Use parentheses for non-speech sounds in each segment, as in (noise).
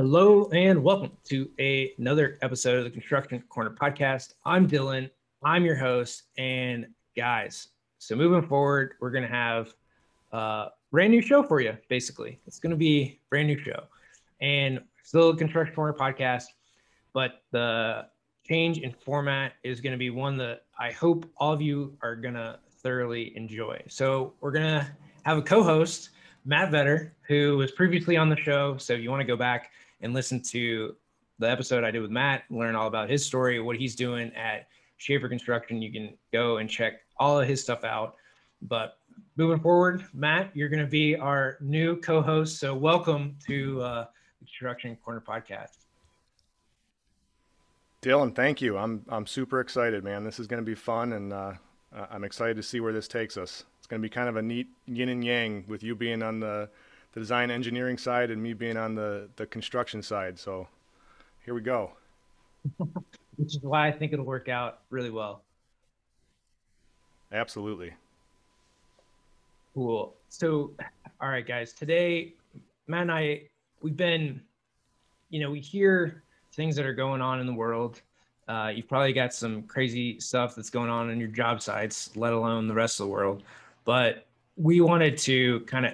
Hello and welcome to a, another episode of the Construction Corner podcast. I'm Dillon. I'm your host. And guys, so moving forward, we're going to have a brand new show for you, basically. It's going to be brand new show and still a Construction Corner podcast, but the change in format is going to be one that I hope all of you are going to thoroughly enjoy. So we're going to have a co host, Matt Vetter, who was previously on the show. So if you want to go back, and listen to the episode I did with Matt, learn all about his story, what he's doing at Schafer Construction. You can go and check all of his stuff out. But moving forward, Matt, you're going to be our new co-host. So welcome to uh, the Construction Corner podcast. Dillon, thank you. I'm I'm super excited, man. This is going to be fun, and uh, I'm excited to see where this takes us. It's going to be kind of a neat yin and yang with you being on the the design engineering side and me being on the, the construction side. So here we go. (laughs) Which is why I think it'll work out really well. Absolutely. Cool. So, all right, guys, today, Matt and I, we've been, you know, we hear things that are going on in the world. Uh, you've probably got some crazy stuff that's going on in your job sites, let alone the rest of the world. But we wanted to kind of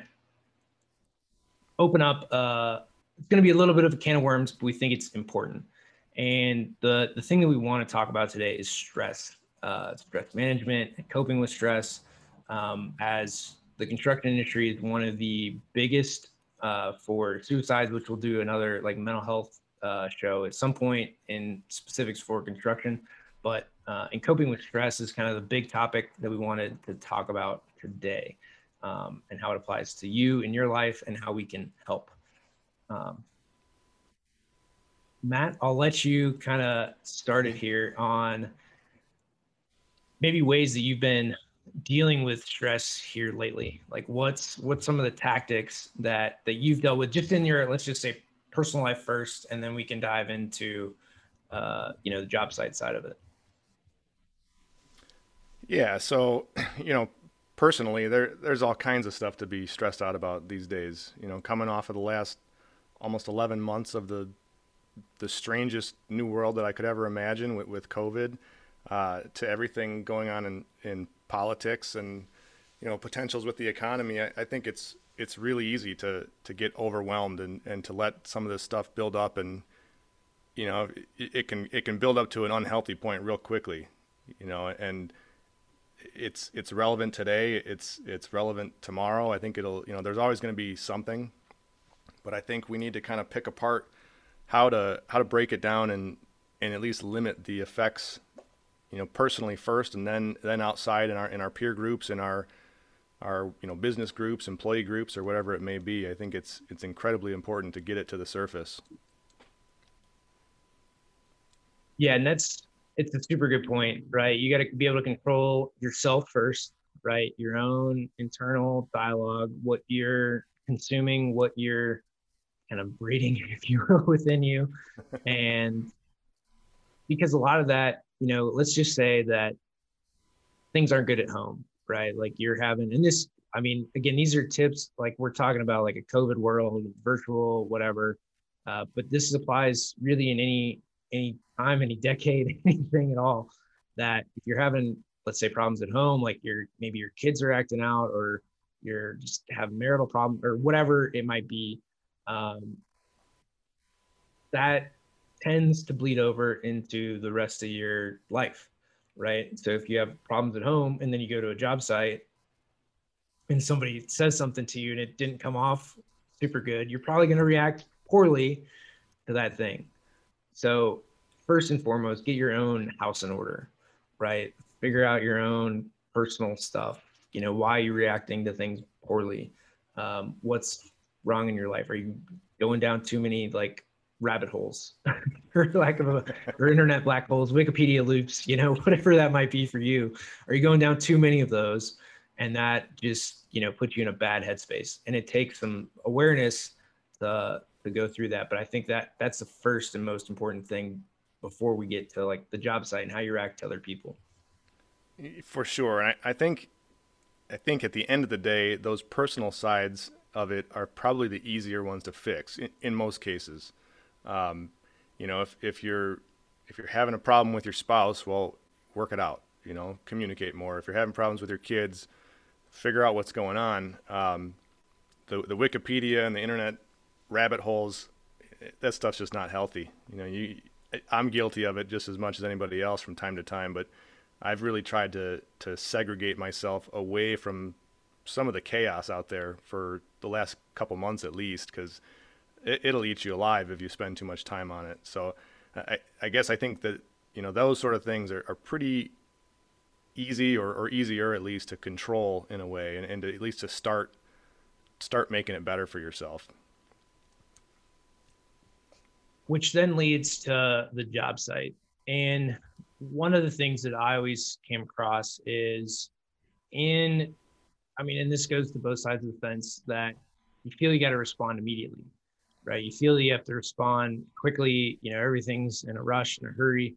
open up. Uh, it's going to be a little bit of a can of worms, but we think it's important. And the the thing that we want to talk about today is stress, uh, stress management, and coping with stress. Um, as the construction industry is one of the biggest uh, for suicides, which we'll do another like mental health uh, show at some point in specifics for construction. But uh, in coping with stress is kind of the big topic that we wanted to talk about today um, and how it applies to you in your life and how we can help. Um, Matt, I'll let you kind of start it here on maybe ways that you've been dealing with stress here lately. Like what's what's some of the tactics that that you've dealt with just in your let's just say personal life first, and then we can dive into uh, you know the job site side of it. Yeah, so (clears throat) you know, personally, there there's all kinds of stuff to be stressed out about these days. You know, coming off of the last almost 11 months of the the strangest new world that I could ever imagine with, with COVID, uh, to everything going on in, in politics and you know potentials with the economy. I, I think it's it's really easy to to get overwhelmed and, and to let some of this stuff build up and you know it, it can it can build up to an unhealthy point real quickly. You know and it's it's relevant today. It's it's relevant tomorrow. I think it'll you know there's always going to be something, but I think we need to kind of pick apart how to how to break it down and and at least limit the effects, you know, personally first, and then then outside in our in our peer groups in our our you know business groups, employee groups, or whatever it may be. I think it's it's incredibly important to get it to the surface. Yeah, and that's it's a super good point, right? You got to be able to control yourself first, right? Your own internal dialogue, what you're consuming, what you're kind of breeding, (laughs) if you will, within you. (laughs) and because a lot of that, you know, let's just say that things aren't good at home, right? Like you're having, and this, I mean, again, these are tips like we're talking about like a COVID world, virtual, whatever. Uh, but this applies really in any any time, any decade, (laughs) anything at all, that if you're having, let's say, problems at home, like your maybe your kids are acting out or you're just have marital problem or whatever it might be, um, that tends to bleed over into the rest of your life, right? So if you have problems at home and then you go to a job site and somebody says something to you and it didn't come off super good, you're probably going to react poorly to that thing. So first and foremost, get your own house in order, right? Figure out your own personal stuff. You know, why are you're reacting to things poorly. Um, what's wrong in your life? Are you going down too many like rabbit holes, (laughs) for lack of a, or internet black holes, Wikipedia loops, you know, (laughs) whatever that might be for you? Are you going down too many of those? And that just, you know, puts you in a bad headspace. And it takes some awareness to to go through that. But I think that that's the first and most important thing before we get to like the job site and how you react to other people. For sure. I, I think I think at the end of the day, those personal sides of it are probably the easier ones to fix in, in most cases. Um, you know, if, if you're if you're having a problem with your spouse, well, work it out. You know, communicate more. If you're having problems with your kids, figure out what's going on. Um, the the Wikipedia and the internet rabbit holes, that stuff's just not healthy. You know, you I'm guilty of it just as much as anybody else from time to time, but I've really tried to to segregate myself away from some of the chaos out there for the last couple months at least, because it, will eat you alive if you spend too much time on it. So I, I guess I think that you know those sort of things are, are pretty easy or, or easier at least to control in a way and, and to, at least to start start making it better for yourself which then leads to the job site. And one of the things that i always came across is in i mean and this goes to both sides of the fence that you feel you got to respond immediately right? You feel you have to respond quickly you know everything's in a rush in a hurry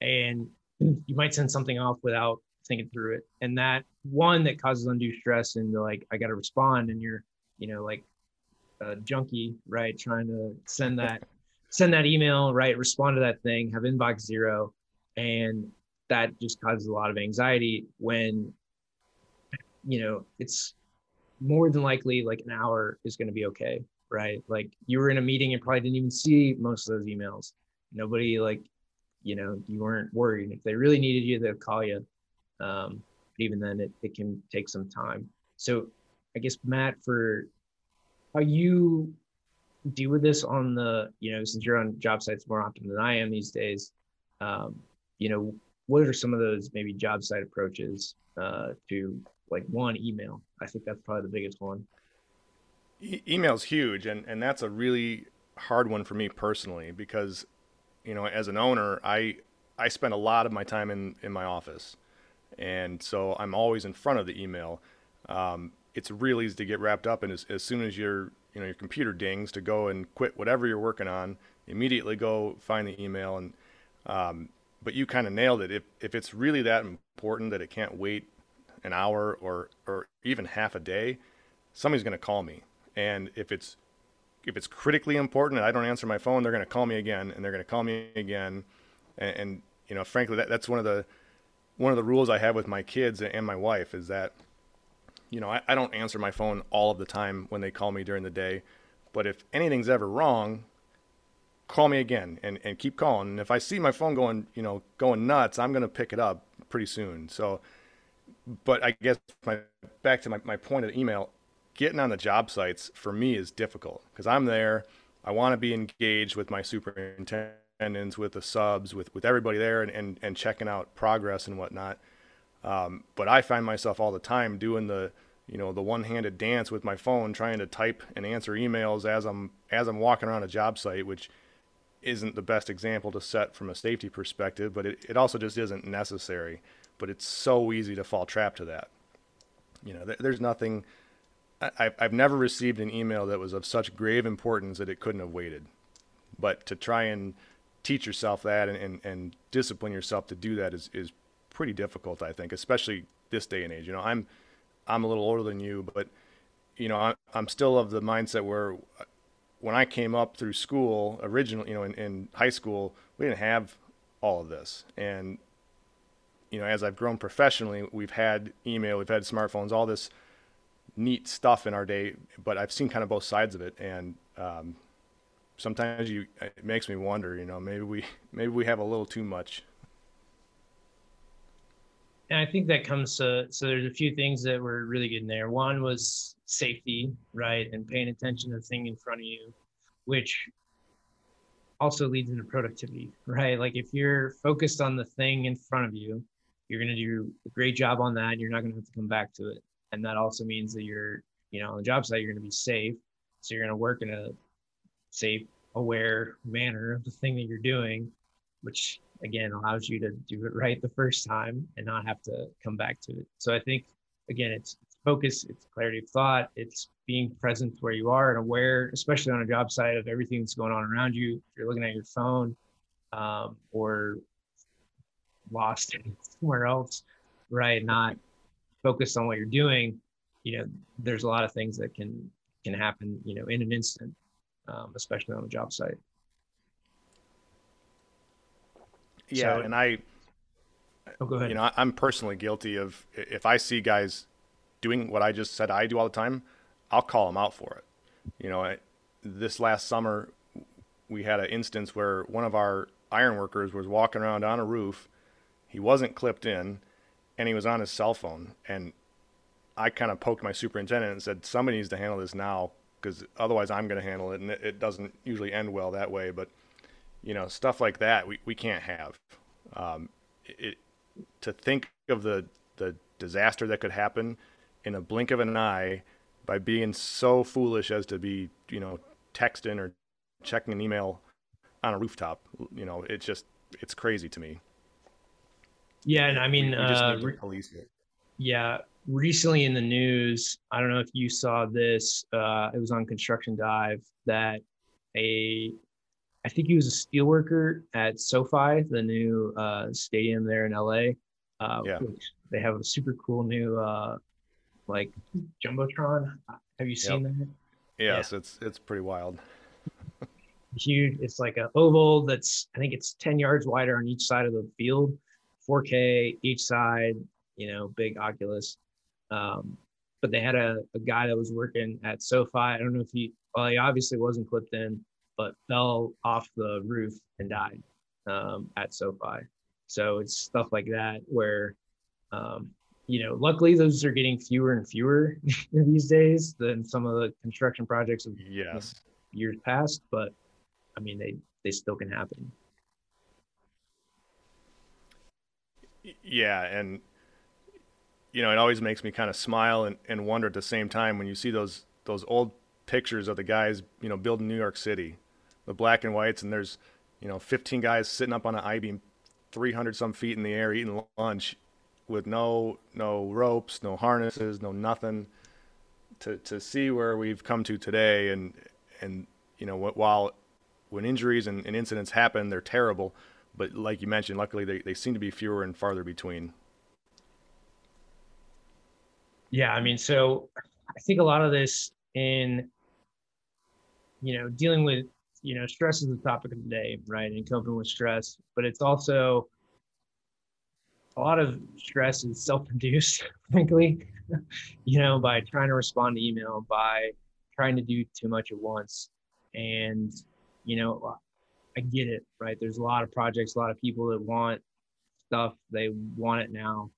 and you might send something off without thinking through it. And that one that causes undue stress and like i got to respond and you're you know like a junkie right trying to send that send that email right? Respond to that thing have inbox zero. And that just causes a lot of anxiety when you know it's more than likely like an hour is going to be okay right? Like you were in a meeting and probably didn't even see most of those emails. Nobody like you know you weren't worried. If they really needed you they'd call you. Um, but even then, it, it can take some time. So, I guess Matt, for how you deal with this on the, you know, since you're on job sites more often than I am these days, um, you know, what are some of those maybe job site approaches uh, to like one email? I think that's probably the biggest one. E- email's huge, and and that's a really hard one for me personally because, you know, as an owner, I I spend a lot of my time in in my office and so I'm always in front of the email. Um, it's real easy to get wrapped up and as, as soon as your you know your computer dings to go and quit whatever you're working on. Immediately go find the email and um, but you kind of nailed it. If if it's really that important that it can't wait an hour or or even half a day, somebody's going to call me. And if it's if it's critically important and I don't answer my phone, they're going to call me again and they're going to call me again. And, and you know, frankly, that, that's one of the one of the rules I have with my kids and my wife is that, you know, I, I don't answer my phone all of the time when they call me during the day. But if anything's ever wrong, call me again and, and keep calling. And if I see my phone going, you know, going nuts, I'm going to pick it up pretty soon. So, but I guess my, back to my, my point of email, getting on the job sites for me is difficult because I'm there. I want to be engaged with my superintendents, with the subs, with, with everybody there and, and, and checking out progress and whatnot. Um, but I find myself all the time doing the, you know, the one-handed dance with my phone, trying to type and answer emails as I'm, as I'm walking around a job site, which isn't the best example to set from a safety perspective, but it, it also just isn't necessary. But it's so easy to fall trap to that. You know, th- there's nothing, I, I've never received an email that was of such grave importance that it couldn't have waited. But to try and teach yourself that and, and, and discipline yourself to do that is, is pretty difficult, I think, especially this day and age. You know, I'm I'm a little older than you, but you know, I'm, I'm still of the mindset where when I came up through school, originally, you know, in, in high school, we didn't have all of this. And you know, as I've grown professionally, we've had email, we've had smartphones, all this neat stuff in our day. But I've seen kind of both sides of it, and um, sometimes you it makes me wonder you know maybe we maybe we have a little too much and i think that comes to so there's a few things that were really good in there. One was safety right and paying attention to the thing in front of you which also leads into productivity right? Like if you're focused on the thing in front of you you're going to do a great job on that you're not going to have to come back to it. And that also means that you're you know on the job site you're going to be safe. So you're going to work in a safe, aware manner of the thing that you're doing, which again allows you to do it right the first time and not have to come back to it. So I think again, it's, focus, it's clarity of thought, it's being present where you are and aware, especially on a job site, of everything that's going on around you. If you're looking at your phone um, or lost somewhere else, right? Not focused on what you're doing. You know, there's a lot of things that can can happen, you know, in an instant um, especially on a job site. Yeah, So- and I, Oh, go ahead. you know, I'm personally guilty of if I see guys doing what I just said I do all the time, I'll call them out for it. You know, I, this last summer, we had an instance where one of our iron workers was walking around on a roof. He wasn't clipped in, and he was on his cell phone. And I kind of poked my superintendent and said, "Somebody needs to handle this now, because otherwise I'm going to handle it." And it, it doesn't usually end well that way. But you know, stuff like that we, we can't have. Um, it, to think of the the disaster that could happen in a blink of an eye by being so foolish as to be you know texting or checking an email on a rooftop you know it's just it's crazy to me yeah, and I mean, we, we uh, need to re- police it yeah, recently in the news, I don't know if you saw this. Uh, it was on Construction Dive that a, I think he was a steel worker at SoFi, the new uh, stadium there in LA. Uh, Yeah. They have a super cool new, uh, like jumbotron. Have you seen that? yes it's it's pretty wild huge. It's like an oval that's I think it's 10 yards wider on each side of the field, 4K each side, you know, big Oculus. Um, but they had a, a guy that was working at SoFi. I don't know if he well, he obviously wasn't clipped in, but fell off the roof and died um, at SoFi. So it's stuff like that where um, you know, luckily those are getting fewer and fewer (laughs) these days than some of the construction projects of yes years past, but I mean they they still can happen. yeah and you know it always makes me kind of smile and, and wonder at the same time when you see those those old pictures of the guys you know building new york city the black and whites and there's you know 15 guys sitting up on an i-beam 300 some feet in the air eating lunch with no no ropes no harnesses no nothing to to see where we've come to today. And and you know wh- while when injuries and, and incidents happen they're terrible. But like you mentioned luckily they, they seem to be fewer and farther between. Yeah, I mean, so I think a lot of this in you know dealing with you know stress is the topic of the day, right? And coping with stress, but it's also a lot of stress is self-induced, (laughs) frankly. (laughs) you know, by trying to respond to email, by trying to do too much at once, and you know, I get it, right? There's a lot of projects, a lot of people that want stuff, they want it now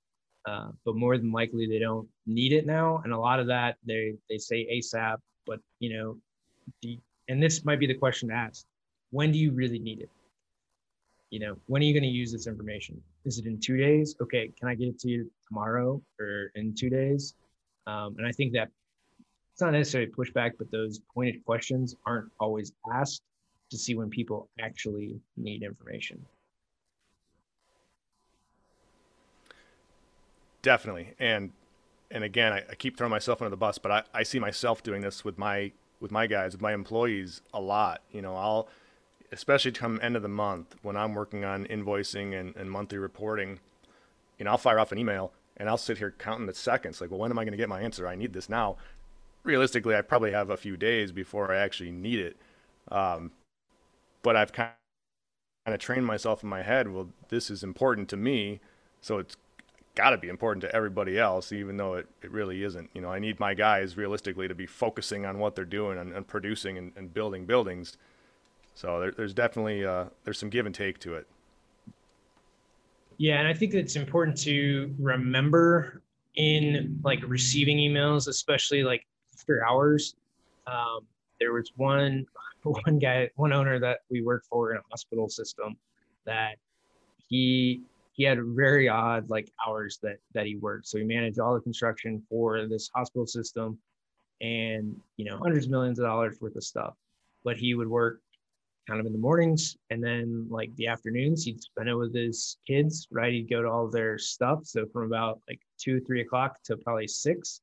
uh, but more than likely they don't need it now. And a lot of that they they say ASAP, but you know, do and this might be the question to ask: When do you really need it? You know, when are you going to use this information? Is it in two days? Okay, can I get it to you tomorrow or in two days? Um, and I think that it's not necessarily pushback, but those pointed questions aren't always asked to see when people actually need information. definitely and and again I, I keep throwing myself under the bus but I, I see myself doing this with my with my guys with my employees a lot you know i'll especially come end of the month when i'm working on invoicing and, and monthly reporting you know i'll fire off an email and i'll sit here counting the seconds like well when am i going to get my answer? I need this now. Realistically i probably have a few days before i actually need it. Um, but i've kind of trained myself in my head well this is important to me so it's got to be important to everybody else, even though it, it really isn't. You know, I need my guys realistically to be focusing on what they're doing and, and producing and, and building buildings. So there, there's definitely uh, there's some give and take to it. Yeah, and I think it's important to remember in like receiving emails, especially like after hours. Um, there was one (laughs) one guy, one owner that we worked for in a hospital system that he he had very odd like hours that that he worked. So he managed all the construction for this hospital system and you know hundreds of millions of dollars worth of stuff. But he would work kind of in the mornings and then like the afternoons he'd spend it with his kids right he'd go to all their stuff so from about like two three o'clock to probably six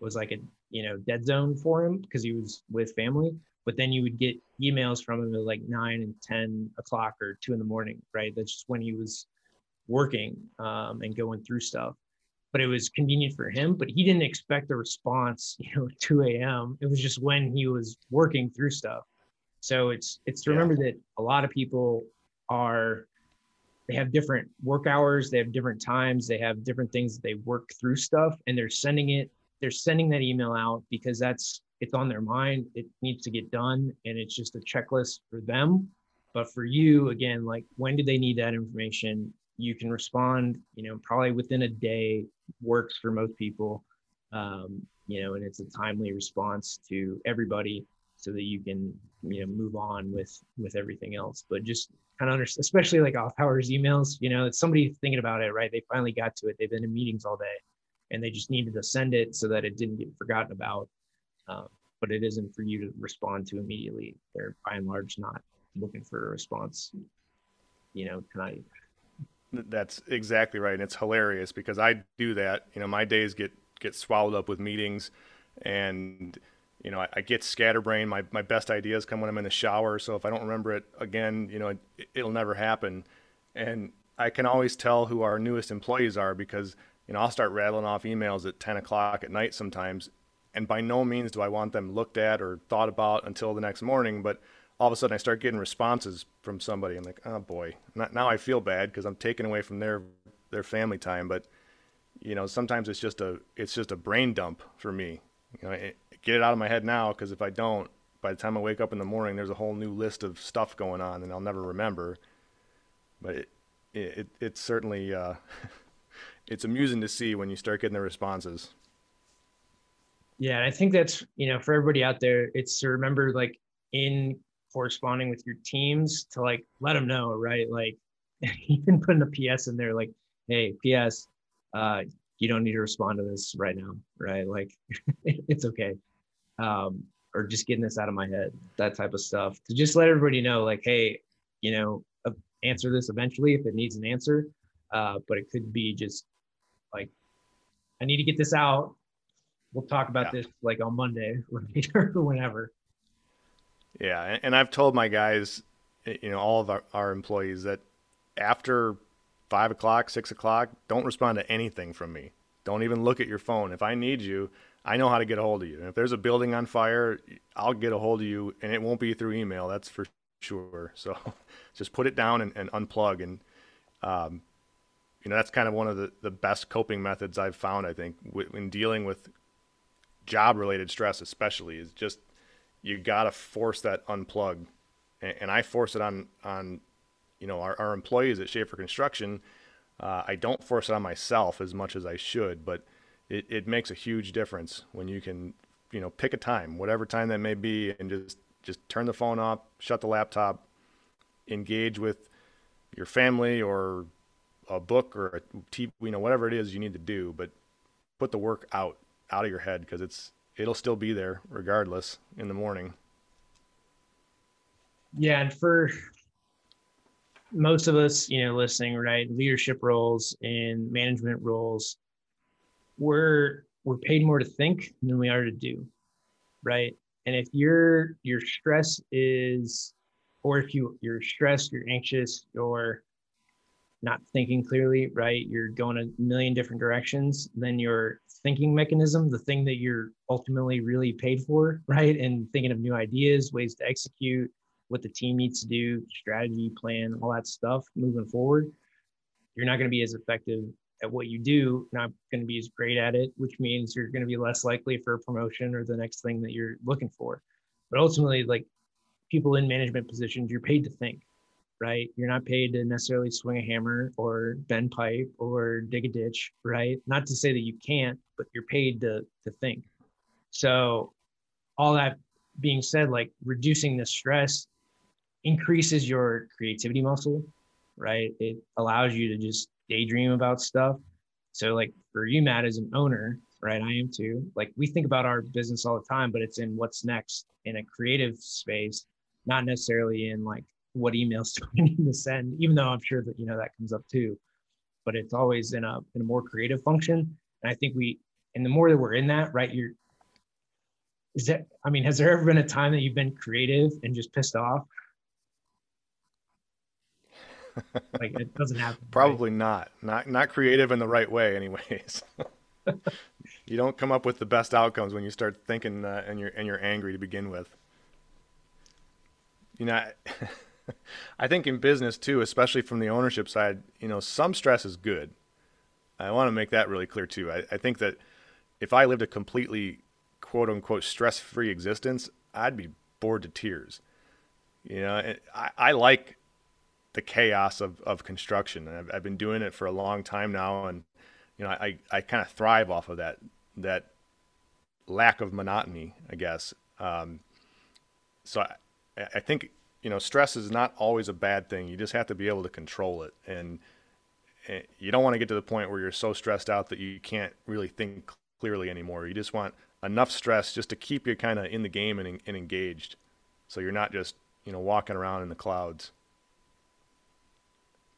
was like a you know dead zone for him because he was with family but then you would get emails from him at like nine and ten o'clock or two in the morning right that's just when he was working um, and going through stuff but it was convenient for him but he didn't expect a response (laughs) you know 2 a.m it was just when he was working through stuff so it's it's to Yeah. remember that a lot of people are they have different work hours, they have different times, they have different things that they work through stuff, and they're sending it. They're sending that email out because that's it's on their mind. It needs to get done, and it's just a checklist for them. But for you, again, like when do they need that information? You can respond, you know, probably within a day works for most people. Um, you know, and it's a timely response to everybody so that you can, you know, move on with with everything else. But just kind of understand, especially like off hours emails, you know, it's somebody thinking about it, right? They finally got to it. They've been in meetings all day and they just needed to send it so that it didn't get forgotten about. Um, but it isn't for you to respond to immediately. They're by and large not looking for a response, you know, tonight. That's exactly right. And it's hilarious because I do that. You know, my days get, get swallowed up with meetings and, you know, I, I get scatterbrained. My, my best ideas come when I'm in the shower. So if I don't remember it again, you know, it, it'll never happen. And I can always tell who our newest employees are because, you know, I'll start rattling off emails at 10 o'clock at night sometimes. And by no means do I want them looked at or thought about until the next morning. But all of a sudden I start getting responses from somebody. I'm like, oh boy, now I feel bad because I'm taking away from their their family time. But you know, sometimes it's just a it's just a brain dump for me. You know, it, get it out of my head now because if I don't, by the time I wake up in the morning, there's a whole new list of stuff going on, and I'll never remember. But it it, it's certainly uh, (laughs) it's amusing to see when you start getting the responses. Yeah, and I think that's you know for everybody out there, it's to remember like in corresponding with your teams to like let them know, right? Like (laughs) even putting a PS in there, like, hey, PS, uh, you don't need to respond to this right now, right? Like (laughs) it's okay. Um, or just getting this out of my head, that type of stuff. To just let everybody know, like, hey, you know, uh, answer this eventually if it needs an answer. Uh, but it could be just like, I need to get this out. We'll talk about yeah. this like on Monday (laughs) or whenever. Yeah, and I've told my guys, you know, all of our, our employees that after five o'clock, six o'clock, don't respond to anything from me. Don't even look at your phone. If I need you, I know how to get a hold of you. And if there's a building on fire, I'll get a hold of you, and it won't be through email. That's for sure. (laughs) So just put it down and, and unplug. And, um, you know, that's kind of one of the, the best coping methods I've found, I think, in dealing with job related stress, especially, is just you got to force that unplug. And, and, I force it on, on you know, our, our employees at Schafer Construction. Uh, I don't force it on myself as much as I should, but it, it makes a huge difference when you can, you know, pick a time, whatever time that may be, and just, just turn the phone off, shut the laptop, engage with your family or a book or a TV, you know, whatever it is you need to do, but put the work out, out of your head because it's, it'll still be there regardless in the morning. Yeah, and for most of us, you know, listening, right, leadership roles and management roles, we're we're paid more to think than we are to do, right? And if your your stress is, or if you you're stressed, you're anxious, you're not thinking clearly, right? You're going a million different directions, then your thinking mechanism, the thing that you're ultimately really paid for, (laughs) right? And thinking of new ideas, ways to execute, what the team needs to do, strategy, plan, all that stuff moving forward, you're not going to be as effective at what you do, not going to be as great at it, which means you're going to be less likely for a promotion or the next thing that you're looking for. But ultimately, like people in management positions, you're paid to think right? You're not paid to necessarily swing a hammer or bend pipe or dig a ditch, right? Not to say that you can't, but you're paid to to think. So all that being said, like reducing the stress increases your creativity muscle, right? It allows you to just daydream about stuff. So like for you, Matt, as an owner, right? I am too. Like we think about our business all the time, but it's in what's next in a creative space, not necessarily in like what emails (laughs) do I need to send, even though I'm sure that, you know, that comes up too, but it's always in a, in a more creative function. And I think we, and the more that we're in that, right, you're, is that, I mean, has there ever been a time that you've been creative and just pissed off? (laughs) like it doesn't happen. Probably right? not, not, not creative in the right way anyways. (laughs) you don't come up with the best outcomes when you start thinking uh, and you're, and you're angry to begin with. You know, I, I think in business too, especially from the ownership side, you know, some stress is good. I want to make that really clear too. I, I think that if I lived a completely quote unquote stress free existence, I'd be bored to tears. You know, I, I like the chaos of, of construction. I've, I've been doing it for a long time now. And, you know, I, I kind of thrive off of that, that lack of monotony, I guess. Um, so I, I think, you know, stress is not always a bad thing. You just have to be able to control it. And, and you don't want to get to the point where you're so stressed out that you can't really think clearly anymore. You just want enough stress just to keep you kind of in the game and, and engaged. So you're not just, you know, walking around in the clouds.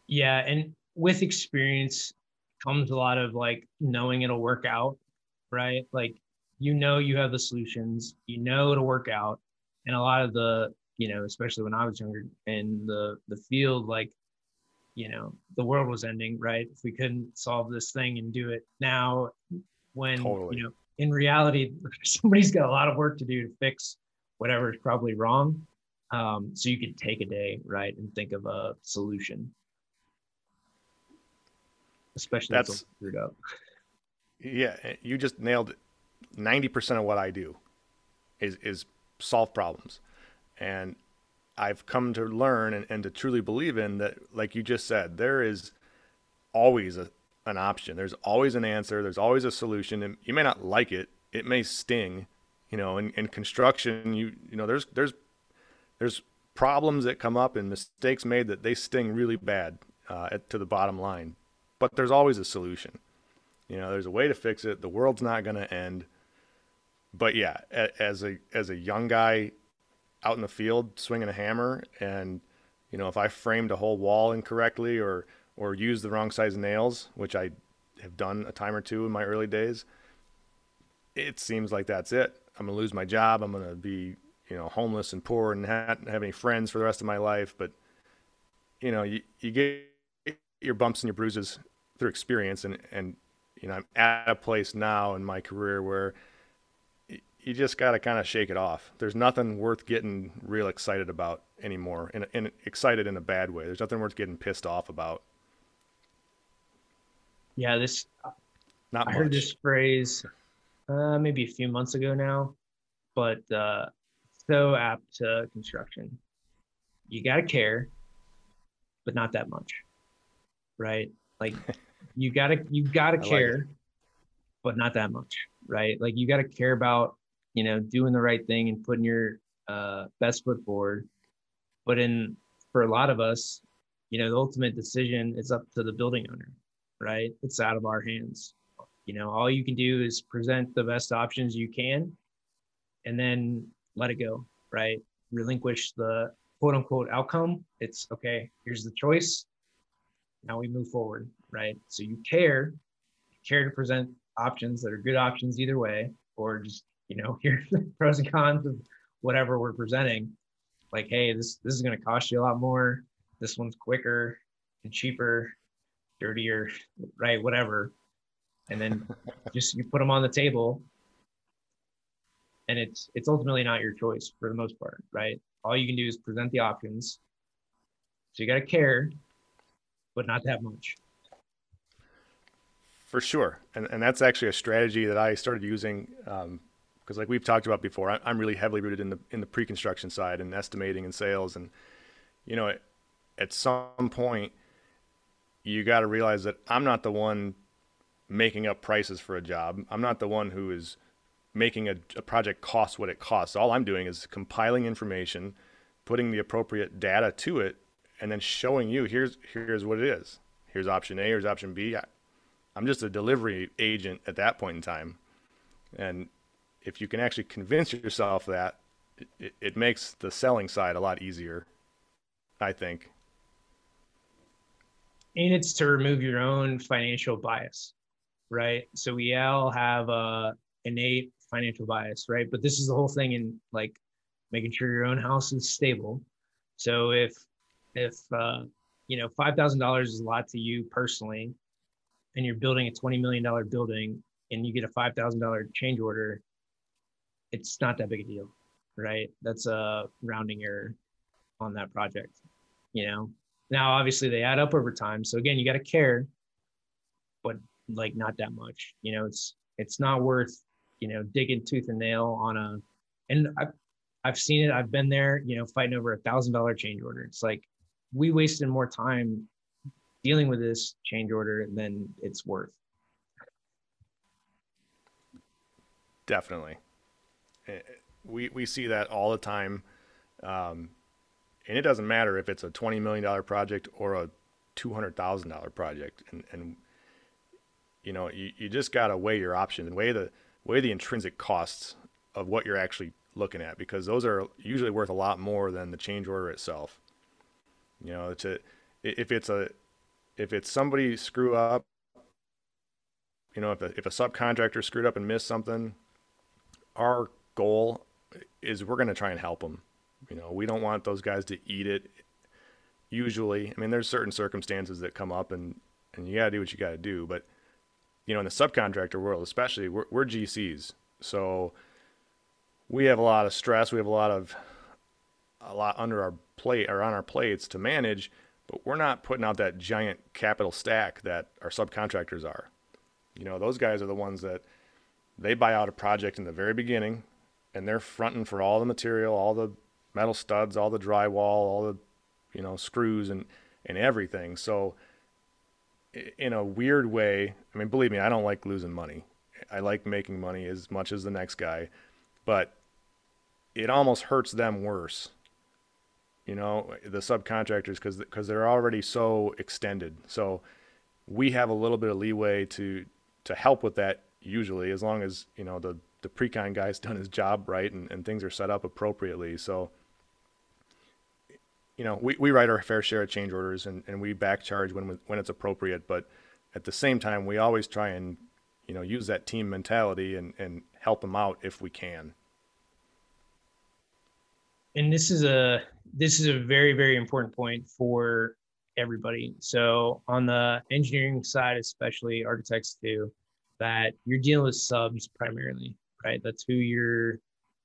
Yeah. And with experience comes a lot of like knowing it'll work out, right? Like, you know, you have the solutions, you know, it'll work out. And a lot of the, you know, especially when I was younger in the, the field, like, you know, the world was ending, right? If we couldn't solve this thing and do it now, when, totally. you know, in reality, (laughs) somebody's got a lot of work to do to fix whatever is probably wrong. Um, so you could take a day, right, and think of a solution. Especially that's screwed up. Yeah, eh, you just nailed it. ninety percent of what I do is is solve problems, and I've come to learn and, and to truly believe in that, like you just said, there is always a, an option. There's always an answer. There's always a solution. And you may not like it. It may sting. You know, in, in construction, you you know, there's there's there's problems that come up and mistakes made that they sting really bad uh, at, to the bottom line. But there's always a solution. You know, there's a way to fix it. The world's not going to end. But yeah, as a as a young guy out in the field swinging a hammer, and you know, if I framed a whole wall incorrectly or or used the wrong size nails, which I have done a time or two in my early days, it seems like that's it. I'm gonna lose my job. I'm gonna be, you know, homeless and poor and not have any friends for the rest of my life. But you know, you, you get your bumps and your bruises through experience, and and you know, I'm at a place now in my career where you just got to kind of shake it off. There's nothing worth getting real excited about anymore, and, and excited in a bad way. There's nothing worth getting pissed off about. Yeah, this. Not I much. heard this phrase uh, maybe a few months ago now, but uh, so apt to construction. You gotta care, but not that much, right? Like (laughs) you gotta you gotta care, like but not that much, right? Like you gotta care about you know doing the right thing and putting your uh, best foot forward. But in for a lot of us, you know, the ultimate decision is up to the building owner right? It's out of our hands. You know, all you can do is present the best options you can and then let it go, right? Relinquish the quote unquote outcome. It's okay, here's the choice. Now we move forward, right? So you care, you care to present options that are good options either way, or just, you know, (laughs) here's the pros and cons of whatever we're presenting. Like, hey, this this is gonna cost you a lot more. This one's quicker and cheaper dirtier, right? Whatever. And then (laughs) just you put them on the table and it's it's ultimately not your choice for the most part, right? All you can do is present the options. So you got to care, but not that much. For sure, and and that's actually a strategy that I started using um, because, like we've talked about before, I, am really heavily rooted in the in the pre-construction side and estimating and sales, and you know, at some point, you got to realize that I'm not the one making up prices for a job. I'm not the one who is making a, a, project cost what it costs. All I'm doing is compiling information, putting the appropriate data to it, and then showing you here's here's what it is. Here's option A. Here's option B. I, I'm just a delivery agent at that point in time, and if you can actually convince yourself that, it, it makes the selling side a lot easier. I think. And it's to remove your own financial bias right? So we all have a innate financial bias right? But this is the whole thing in like making sure your own house is stable. So if if uh you know $5000 is a lot to you personally and you're building a $20 million building and you get a $5000 change order it's not that big a deal right that's a rounding error on that project you know. Now, obviously, they add up over time. So again, you got to care, but like not that much. You know, it's it's not worth you know digging tooth and nail on a. And I've I've seen it. I've been there. You know, fighting over a thousand dollar change order. It's like we wasted more time dealing with this change order than it's worth. Definitely. We, we see that all the time. Um, and it doesn't matter if it's a $20 million project or a $200,000 project. And, and, you know, you, you just got to weigh your options and weigh the, weigh the intrinsic costs of what you're actually looking at because those are usually worth a lot more than the change order itself. You know, a, if it's a, if it's somebody screw up, you know, if a, if a subcontractor screwed up and missed something, our goal is we're going to try and help them. You know, we don't want those guys to eat it. Usually, I mean, there's certain circumstances that come up, and and you got to do what you got to do. But you know, in the subcontractor world, especially, we're, we're GCs, so we have a lot of stress. We have a lot of a lot under our plate or on our plates to manage, but we're not putting out that giant capital stack that our subcontractors are. You know, those guys are the ones that they buy out a project in the very beginning and they're fronting for all the material, all the metal studs, all the drywall, all the you know screws and and everything. So in a weird way, I mean, believe me, I don't like losing money. I like making money as much as the next guy, but it almost hurts them worse. You know, the subcontractors because because they're already so extended. So we have a little bit of leeway to to help with that usually, as long as you know the the pre-con guy's (laughs) done his job right and, and things are set up appropriately. So, you know, we, we write our fair share of change orders and, and we back charge when when it's appropriate. But at the same time, we always try and you know use that team mentality and and help them out if we can. And this is a this is a very very important point for everybody. So on the engineering side, especially architects too that you're dealing with subs primarily, right? That's who you're.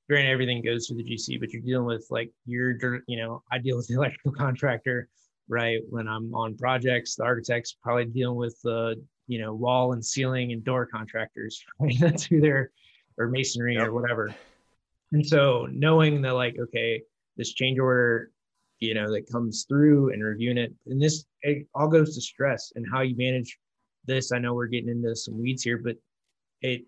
Granted, everything goes through the GC, but you're dealing with like you're, you know, I deal with the (laughs) electrical contractor, right? When I'm on projects, the architects probably dealing with the, you know, wall and ceiling and door contractors, (laughs) right? That's who they're, or masonry yep. or whatever. And so knowing that, like, okay, this change order, you know, that comes through and reviewing it, and this it all goes to stress and how you manage this. I know we're getting into some weeds here, but it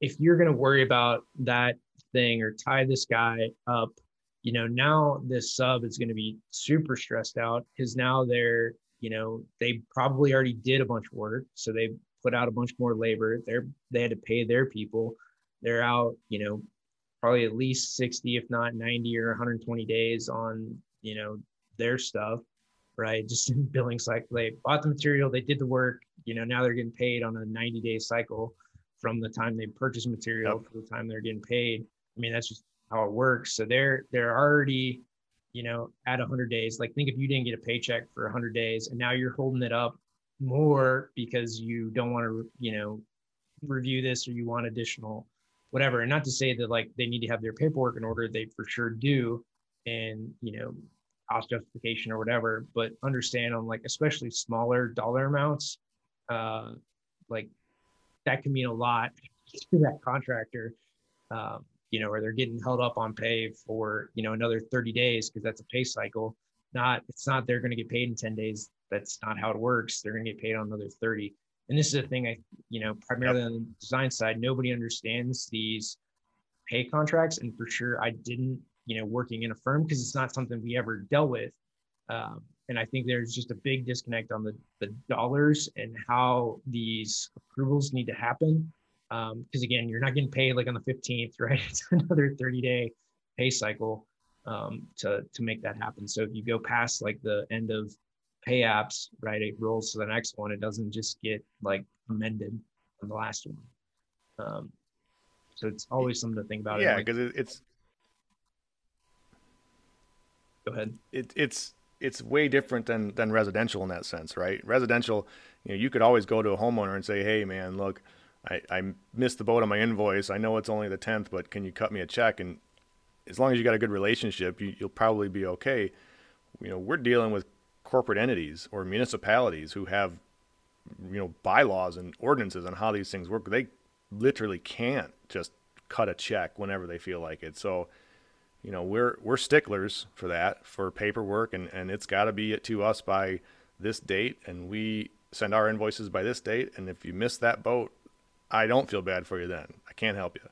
if you're going to worry about that thing or tie this guy up, you know, now this sub is going to be super stressed out because now they're, you know, they probably already did a bunch of work, so they put out a bunch more labor. They're they had to pay their people. They're out, you know, probably at least 60 if not 90 or 120 days on, you know, their stuff right? (laughs) Just in billing cycle, they bought the material, they did the work. You know, now they're getting paid on a 90 day cycle from the time they purchase material yep. to the time they're getting paid. I mean, that's just how it works. So they're they're already, you know, at 100 days. Like, think if you didn't get a paycheck for 100 days, and now you're holding it up more because you don't want to, you know, review this or you want additional whatever. And not to say that like they need to have their paperwork in order, they for sure do. And you know, cost justification or whatever, but understand on like especially smaller dollar amounts, uh, like that can mean a lot to that contractor. Um, you know, or they're getting held up on pay for you know another 30 days because that's a pay cycle. Not it's not they're going to get paid in 10 days. That's not how it works. They're going to get paid on another 30. And this is a thing I, you know, primarily on the design side, nobody understands these pay contracts, and for sure I didn't you know working in a firm because it's not something we ever dealt with um, and i think there's just a big disconnect on the, the dollars and how these approvals need to happen. Because um, again you're not getting paid like on the 15th (laughs) right? It's another 30 day pay cycle um, to to make that happen. So if you go past like the end of pay apps right it rolls to the next one. It doesn't just get like amended on the last one. Um, so it's always something to think about. Yeah because like, it's Go ahead. It, it's it's way different than than residential in that sense, right? Residential, you know, you could always go to a homeowner and say, "Hey, man, look, I, I missed the boat on my invoice. I know it's only the tenth, but can you cut me a check?" And as long as you got a good relationship, you, you'll probably be okay. you know, we're dealing with corporate entities or municipalities who have, you know, bylaws and ordinances on how these things work. They literally can't just cut a check whenever they feel like it. So, you know, we're we're sticklers for that for paperwork, and and it's got to be it to us by this date, and we send our invoices by this date. And if you miss that boat, I don't feel bad for you. Then I can't help you.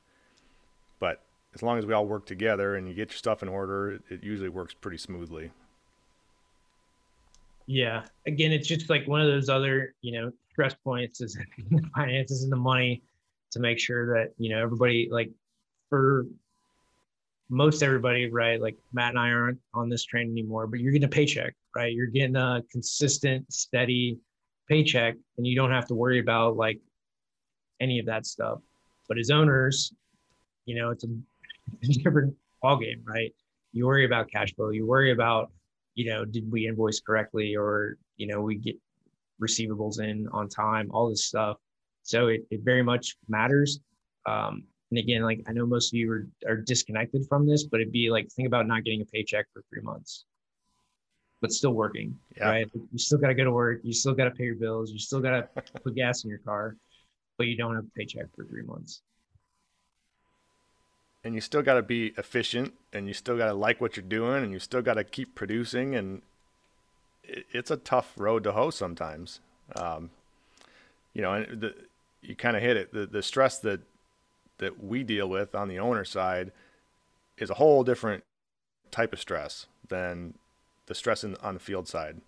But as long as we all work together and you get your stuff in order, it, it usually works pretty smoothly. Yeah. Again, it's just like one of those other, you know, stress points is (laughs) the finances and the money to make sure that, you know, everybody like for most everybody, right? Like Matt and I aren't on this train anymore, but you're getting a paycheck, right? You're getting a consistent, steady paycheck, and you don't have to worry about like any of that stuff. But as owners, you know, it's a, (laughs) different ball game, right? You worry about cash flow. You worry about, you know, did we invoice correctly, or you know, we get receivables in on time, all this stuff. So it, it very much matters. Um, and again, like I know most of you are, are disconnected from this, but it'd be like think about not getting a paycheck for three months, but still working, yeah. right? You still got to go to work. You still got to pay your bills. You still got to (laughs) put gas in your car, but you don't have a paycheck for three months. And you still got to be efficient, and you still got to like what you're doing, and you still got to keep producing. And it's a tough road to hoe sometimes. Um, you know, and the, you kind of hit it. The the stress that that we deal with on the owner side is a whole different type of stress than the stress in, on the field side.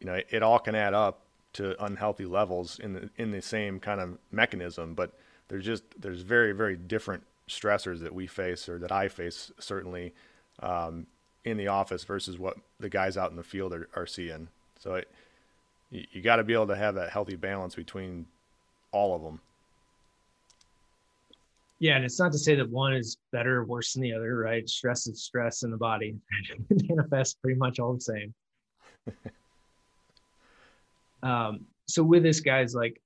You know, it, it all can add up to unhealthy levels in the in the same kind of mechanism, but there's just there's very very different stressors that we face or that I face certainly um, in the office versus what the guys out in the field are, are seeing. So it, you, you got to be able to have that healthy balance between all of them. Yeah, and it's not to say that one is better or worse than the other, right? Stress is stress in the body. (laughs) it manifests pretty much all the same. (laughs) um, so with this, guys, like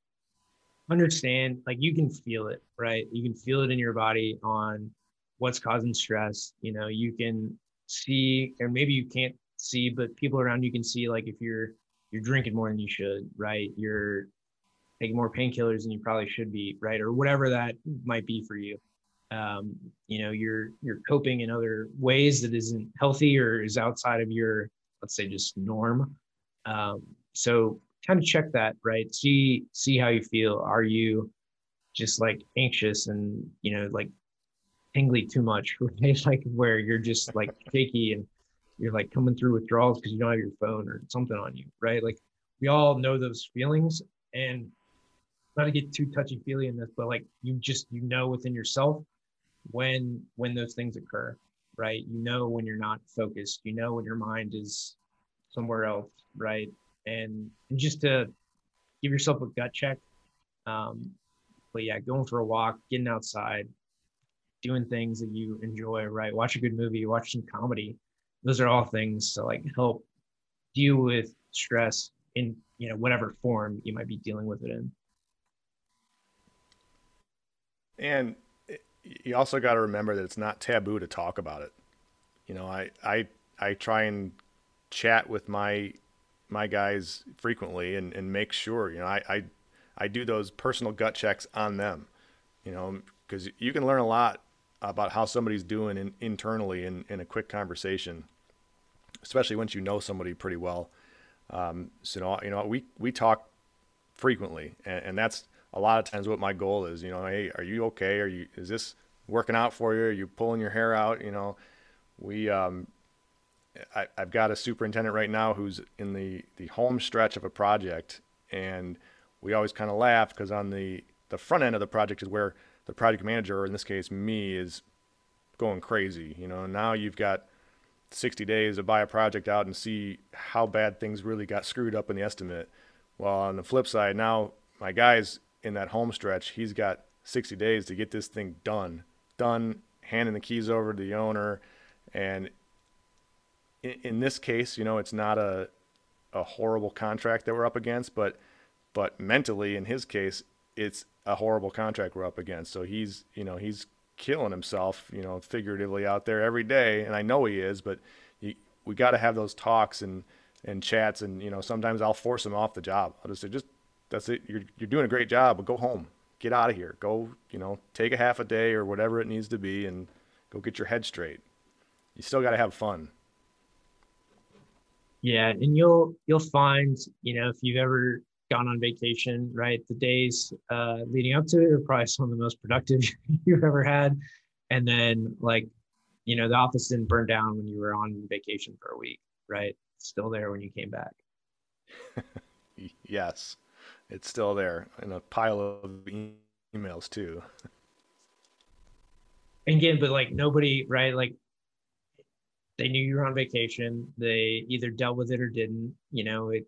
understand, like you can feel it, right? You can feel it in your body on what's causing stress. You know, you can see, or maybe you can't see, but people around you can see, like if you're you're drinking more than you should, right? You're taking more painkillers than you probably should be, right? Or whatever that might be for you. Um, you know, you're you're coping in other ways that isn't healthy or is outside of your, let's say, just norm. Um, so kind of check that, right? See see how you feel. Are you just like anxious and you know like tingly too much, (laughs) right? Like where you're just like shaky and you're like coming through withdrawals because you don't have your phone or something on you, right? Like we all know those feelings and not to get too touchy feely in this, but like you just you know within yourself when when those things occur, right? You know when you're not focused. You know when your mind is somewhere else, right? And, and just to give yourself a gut check. Um, but yeah, going for a walk, getting outside, doing things that you enjoy, right? Watch a good movie, watch some comedy. Those are all things to like help deal with stress in you know whatever form you might be dealing with it in. And you also got to remember that it's not taboo to talk about it. You know, I, I, I try and chat with my, my guys frequently and, and make sure, you know, I, I, I do those personal gut checks on them, you know, because you can learn a lot about how somebody's doing in, internally in, in a quick conversation, especially once you know somebody pretty well. Um, so, you know, we, we talk frequently and, and that's, a lot of times what my goal is. You know, hey, are you okay? Are you is this working out for you? Are you pulling your hair out? You know, we um, I, I've got a superintendent right now who's in the the home stretch of a project, and we always kind of laugh because on the the front end of the project is where the project manager, or in this case me, is going crazy. You know, now you've got 60 days to buy a project out and see how bad things really got screwed up in the estimate. Well, on the flip side, now my guys in that home stretch, he's got 60 days to get this thing done, done, handing the keys over to the owner. And in, in this case, you know, it's not a, a horrible contract that we're up against, but, but mentally in his case, it's a horrible contract we're up against. So he's, you know, he's killing himself, you know, figuratively out there every day. And I know he is, but we got to have those talks and and chats, and you know, sometimes I'll force him off the job. I'll just say, just that's it. You're you're doing a great job, but go home, get out of here, go, you know, take a half a day or whatever it needs to be, and go get your head straight. You still got to have fun. Yeah, and you'll you'll find, you know, if you've ever gone on vacation, right, the days uh, leading up to it are probably some of the most productive (laughs) you've ever had, and then like, you know, the office didn't burn down when you were on vacation for a week, right? It's still there when you came back. (laughs) yes, it's still there in a pile of e- emails too. Again, but like nobody, right? Like they knew you were on vacation. They either dealt with it or didn't, you know, it,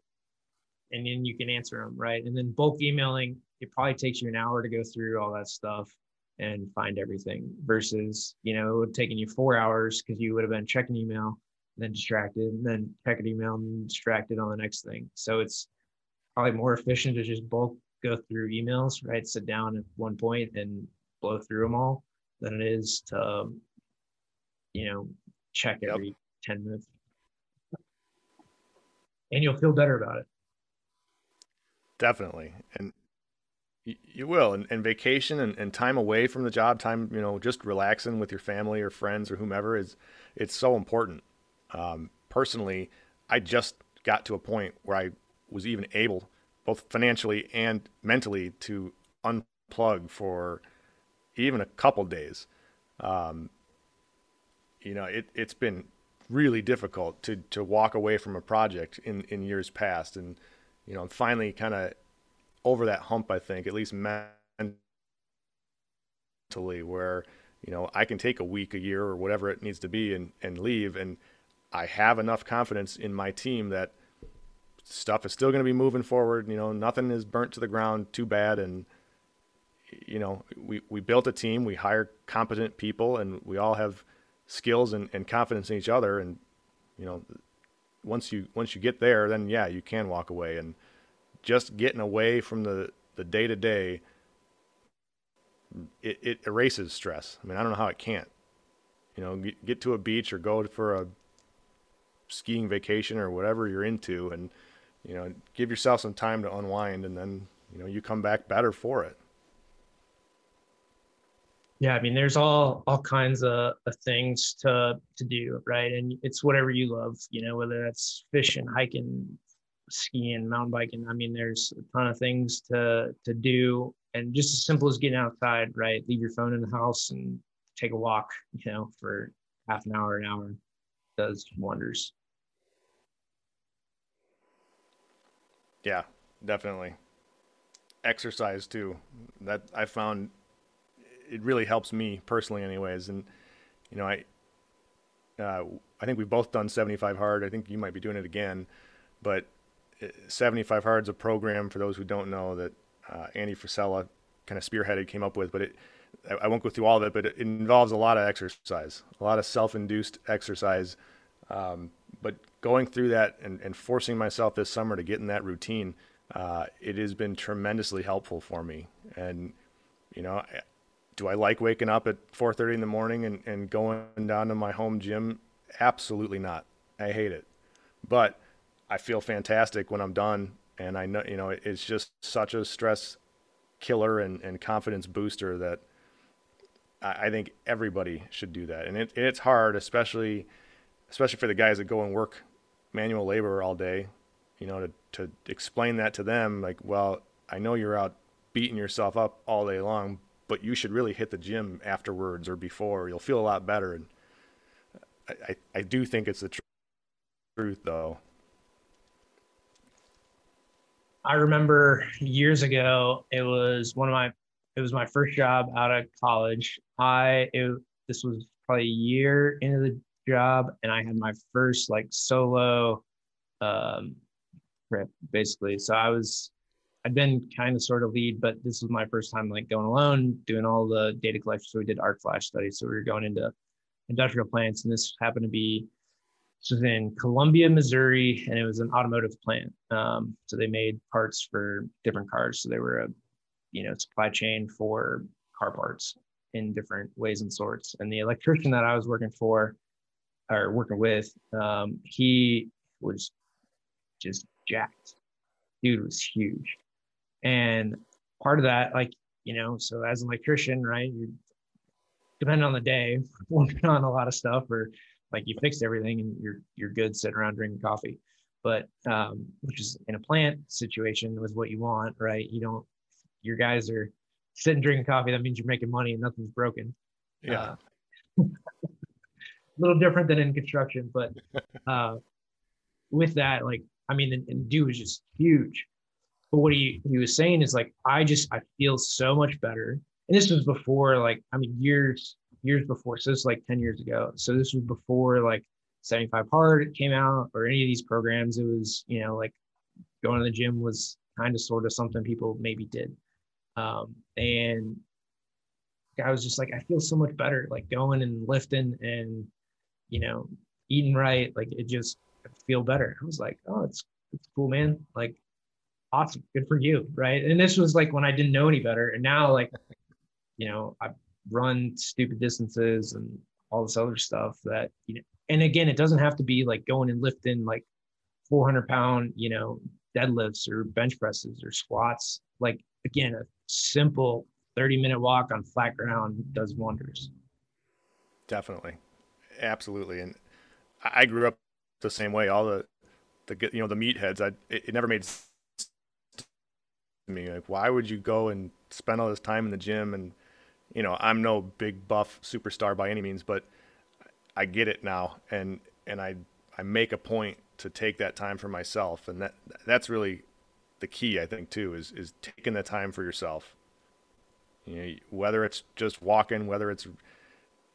and then you can answer them, right? And then bulk emailing, it probably takes you an hour to go through all that stuff and find everything versus, you know, it would have taken you four hours because you would have been checking email, then distracted, and then checking email and distracted on the next thing. So it's probably more efficient to just bulk go through emails, right? Sit down at one point and blow through them all than it is to, you know, check every yep. 10 minutes. And you'll feel better about it. Definitely. And you will. And, and vacation and, and time away from the job, time, you know, just relaxing with your family or friends or whomever is, it's so important. Um, personally, I just got to a point where I was even able, both financially and mentally, to unplug for even a couple days. Um, you know, it, it's been really difficult to, to walk away from a project in, in years past. And, you know, I'm finally kind of over that hump, I think, at least mentally, where, you know, I can take a week, a year, or whatever it needs to be and, and leave. And I have enough confidence in my team that stuff is still going to be moving forward. You know, nothing is burnt to the ground too bad. And, you know, we, we built a team, we hire competent people, and we all have skills and, and confidence in each other. And, you know, once you, once you get there, then yeah, you can walk away and just getting away from the, the day to day, it, it erases stress. I mean, I don't know how it can't, you know, get, get to a beach or go for a skiing vacation or whatever you're into and, you know, give yourself some time to unwind and then, you know, you come back better for it. Yeah i mean there's all all kinds of, of, things to to do right? And it's whatever you love you know whether that's fishing hiking skiing mountain biking i mean there's a ton of things to to do. And just as simple as getting outside right? Leave your phone in the house and take a walk you know for half an hour an hour does wonders yeah definitely exercise too that i found it really helps me personally, anyways. And you know, I uh, I think we've both done 75 hard. I think you might be doing it again, but uh, 75 hard is a program for those who don't know that uh, Andy Frisella kind of spearheaded, came up with. But it, I won't go through all of it, but it involves a lot of exercise, a lot of self-induced exercise. Um, but going through that and, and, forcing myself this summer to get in that routine, uh, it has been tremendously helpful for me. And you know, do I like waking up at 4:30 in the morning and, and going down to my home gym? Absolutely not. I hate it. But I feel fantastic when I'm done and I know you know it's just such a stress killer and, and confidence booster that I, I think everybody should do that. And it, it's hard, especially especially for the guys that go and work manual labor all day, you know, to, to explain that to them like, well, I know you're out beating yourself up all day long, but you should really hit the gym afterwards or before. You'll feel a lot better. And I, I, I do think it's the tr- truth, though. I remember years ago, it was one of my, it was my first job out of college. I, it, this was probably a year into the job, and I had my first like solo um, trip, basically. So I was I'd been kind of sort of lead, but this was my first time like going alone, doing all the data collection. So we did arc flash studies. So we were going into industrial plants, and this happened to be this was in Columbia, Missouri, and it was an automotive plant. Um, so they made parts for different cars. So they were a you know supply chain for car parts in different ways and sorts. And the electrician that I was working for, or working with, um, he was just jacked. Dude was huge. And part of that, like, you know, so as an electrician, right, you're depending on the day, (laughs) working on a lot of stuff or like you fixed everything and you're you're good sitting around drinking coffee. But um, which is in a plant situation was what you want, right? You don't your guys are sitting drinking coffee, that means you're making money and nothing's broken. Yeah. Uh, (laughs) little different than in construction, but (laughs) uh, with that, like, I mean, and, and dude was just huge. But what he, he was saying is like, I just, I feel so much better. And this was before, like, I mean, years, years before. So this is like 10 years ago. So this was before like 75 Hard came out or any of these programs. It was, you know, like going to the gym was kind of sort of something people maybe did. Um, and I was just like, I feel so much better, like going and lifting and, you know, eating right. Like it just I feel better. I was like, oh, it's it's cool, man. Like, awesome, good for you, right? And this was like when I didn't know any better, and now like, you know, I run stupid distances and all this other stuff that you know. And again, it doesn't have to be like going and lifting like 400 pound, you know, deadlifts or bench presses or squats. Like again, a simple 30 minute walk on flat ground does wonders. Definitely. Absolutely. And I grew up the same way. All the, the, you know, the meatheads, I, it, it never made sense to me. Like, why would you go and spend all this time in the gym? And, you know, I'm no big buff superstar by any means, but I get it now. And, and I, I make a point to take that time for myself. And that, that's really the key, I think, too, is, is taking the time for yourself you know, whether it's just walking, whether it's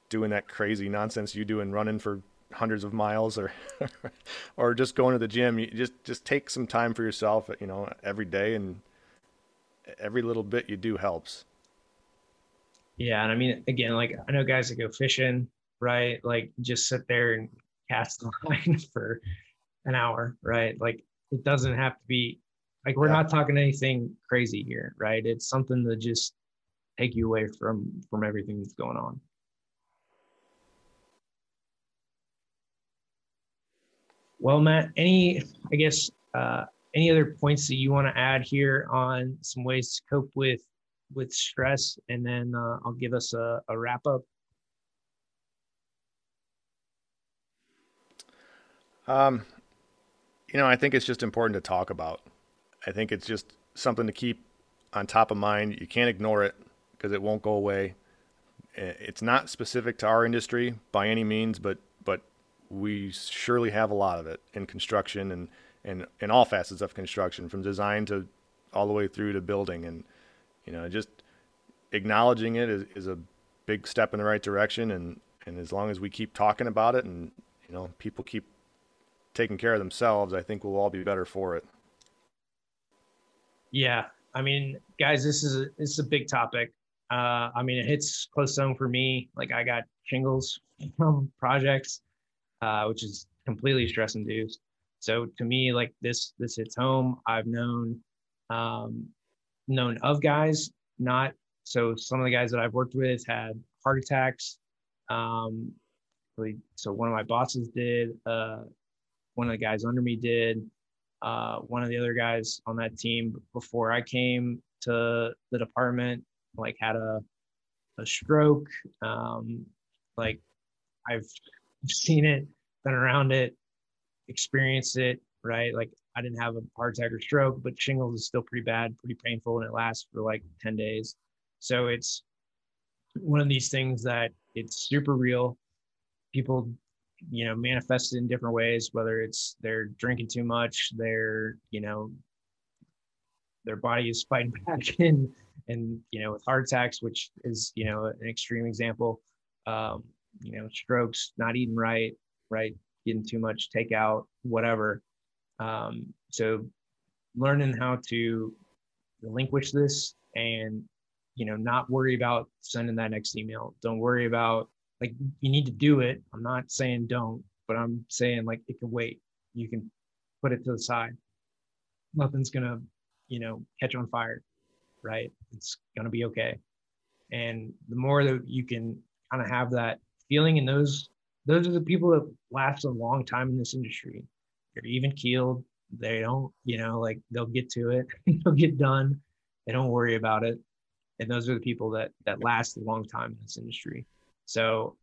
doing that crazy nonsense you do and running for hundreds of miles or (laughs) or just going to the gym, you just just take some time for yourself, you know, every day and every little bit you do helps. Yeah, and I mean again, like I know guys that go fishing, right? Like just sit there and cast the (laughs) line for an hour, right? Like it doesn't have to be like we're yeah. not talking anything crazy here, right? It's something to just take you away from from everything that's going on well matt any i guess uh, any other points that you want to add here on some ways to cope with with stress? And then uh, i'll give us a, a wrap up. Um, you know i think it's just important to talk about. I think it's just something to keep on top of mind. You can't ignore it because it won't go away. It's not specific to our industry by any means, but but we surely have a lot of it in construction and and in all facets of construction, from design to all the way through to building. And you know, just acknowledging it is, is a big step in the right direction. And and as long as we keep talking about it, and you know, people keep taking care of themselves, I think we'll all be better for it. Yeah, I mean, guys, this is a, this is a big topic. Uh, I mean, it hits close home for me. Like I got shingles (laughs) from projects, uh, which is completely stress induced. So to me, like this, this hits home. I've known, um, known of guys, not so. Some of the guys that I've worked with had heart attacks. Um, so one of my bosses did. Uh, one of the guys under me did. Uh, one of the other guys on that team before I came to the department like had a a stroke. Um, like I've seen it, been around it, experienced it, right? Like I didn't have a heart attack or stroke, but shingles is still pretty bad, pretty painful, and it lasts for like 10 days. So it's one of these things that it's super real. People, you know, manifest it in different ways, whether it's they're drinking too much, they're, you know, their body is fighting (laughs) back and and you know with heart attacks which is you know an extreme example um, you know strokes not eating right right getting too much takeout whatever. Um, so learning how to relinquish this and you know not worry about sending that next email. Don't worry about like you need to do it. I'm not saying don't but i'm saying like it can wait. You can put it to the side. Nothing's gonna you know catch on fire right? It's to be okay. And the more that you can kind of have that feeling And those those are the people that last a long time in this industry. They're even keeled. They don't, you know, like they'll get to it, (laughs) they'll get done. They don't worry about it. And those are the people that that last a long time in this industry. So,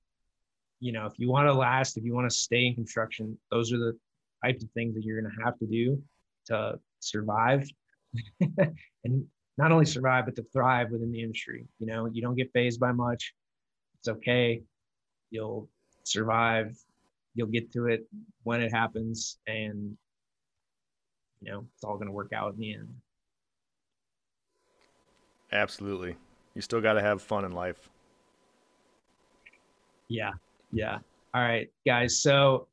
you know, if you want to last, if you want to stay in construction, those are the types of things that you're going to have to do to survive (laughs) and not only survive but to thrive within the industry you know you don't get phased by much it's okay you'll survive you'll get to it when it happens and you know it's all going to work out in the end. Absolutely. You still got to have fun in life. Yeah yeah. All right guys so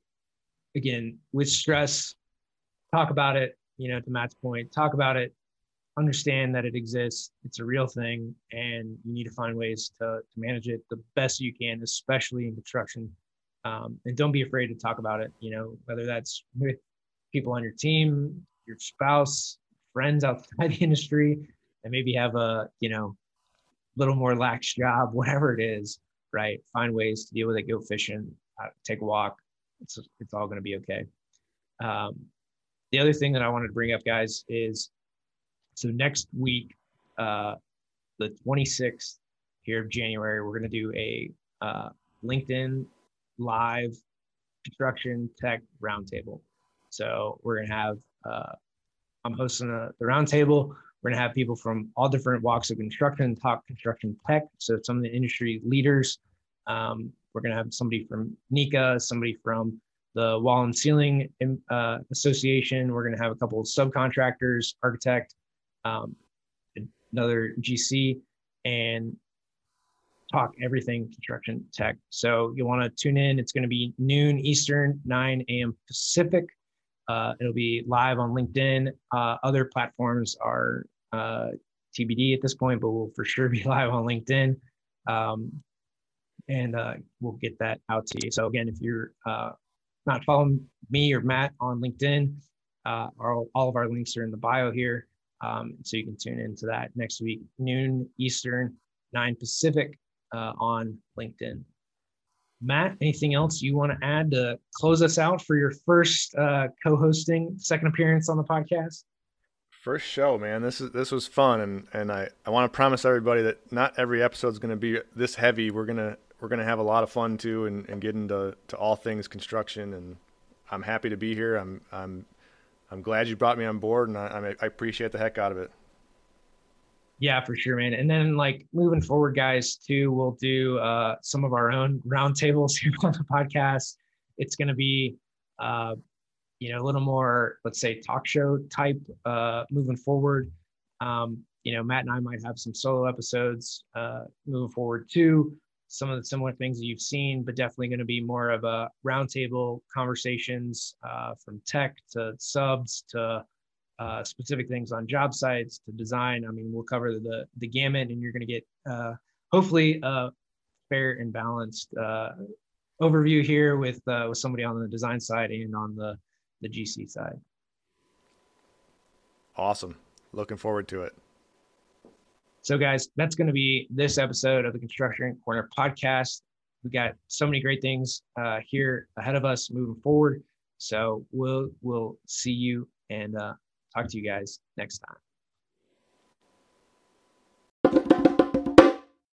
again with stress talk about it you know to matt's point talk about it understand that it exists it's a real thing and you need to find ways to, to manage it the best you can especially in construction. Um, and don't be afraid to talk about it you know whether that's with people on your team your spouse friends outside (laughs) the industry and maybe have a you know little more lax job (laughs) whatever it is right? Find ways to deal with it go fishing uh, take a walk. It's, it's all going to be okay. Um, the other thing that I wanted to bring up, guys, is so next week, uh, the 26th here of January, we're going to do a uh, LinkedIn live construction tech roundtable. So we're going to have, uh, I'm hosting a, the roundtable. We're going to have people from all different walks of construction talk construction tech. So some of the industry leaders. Um, we're going to have somebody from NECA, somebody from the Wall and Ceiling uh, Association. We're going to have a couple of subcontractors, architect, um, another GC, and talk everything construction tech. So you want to tune in. It's going to be noon Eastern, 9 a.m. Pacific. Uh, it'll be live on LinkedIn. Uh, other platforms are uh, TBD at this point, but we'll for sure (laughs) be live on LinkedIn. Um, and uh, we'll get that out to you. So again, if you're uh, not following me or Matt on LinkedIn, uh, all, all of our links are in the bio here. Um, so you can tune into that next week, noon Eastern, 9 Pacific uh, on LinkedIn. Matt, anything else you want to add to close us out for your first uh, co-hosting, second appearance on the podcast? First show, man. This is this was fun, and and I I want to promise everybody that not every episode is going to be this heavy. We're gonna we're to have a lot of fun too and, and get into to all things construction. And I'm happy to be here. I'm, I'm, I'm glad you brought me on board and I, I appreciate the heck out of it. Yeah, for sure, man. And then like moving forward, guys, too, we'll do uh, some of our own roundtables (laughs) here on the podcast. It's going to be, uh, you know, a little more, let's say, talk show type uh, moving forward. Um, you know, Matt and I might have some solo episodes uh, moving forward too some of the similar things that you've seen, but definitely going to be more of a roundtable conversations uh, from tech to subs to uh, specific things on job sites to design. I mean, we'll cover the the gamut, and you're going to get uh, hopefully a fair and balanced uh, overview here with uh, with somebody on the design side and on the the GC side. Awesome. Looking forward to it. So, guys, that's going to be this episode of the Construction Corner podcast. We got so many great things uh, here ahead of us moving forward. So we'll we'll see you and uh, talk to you guys next time.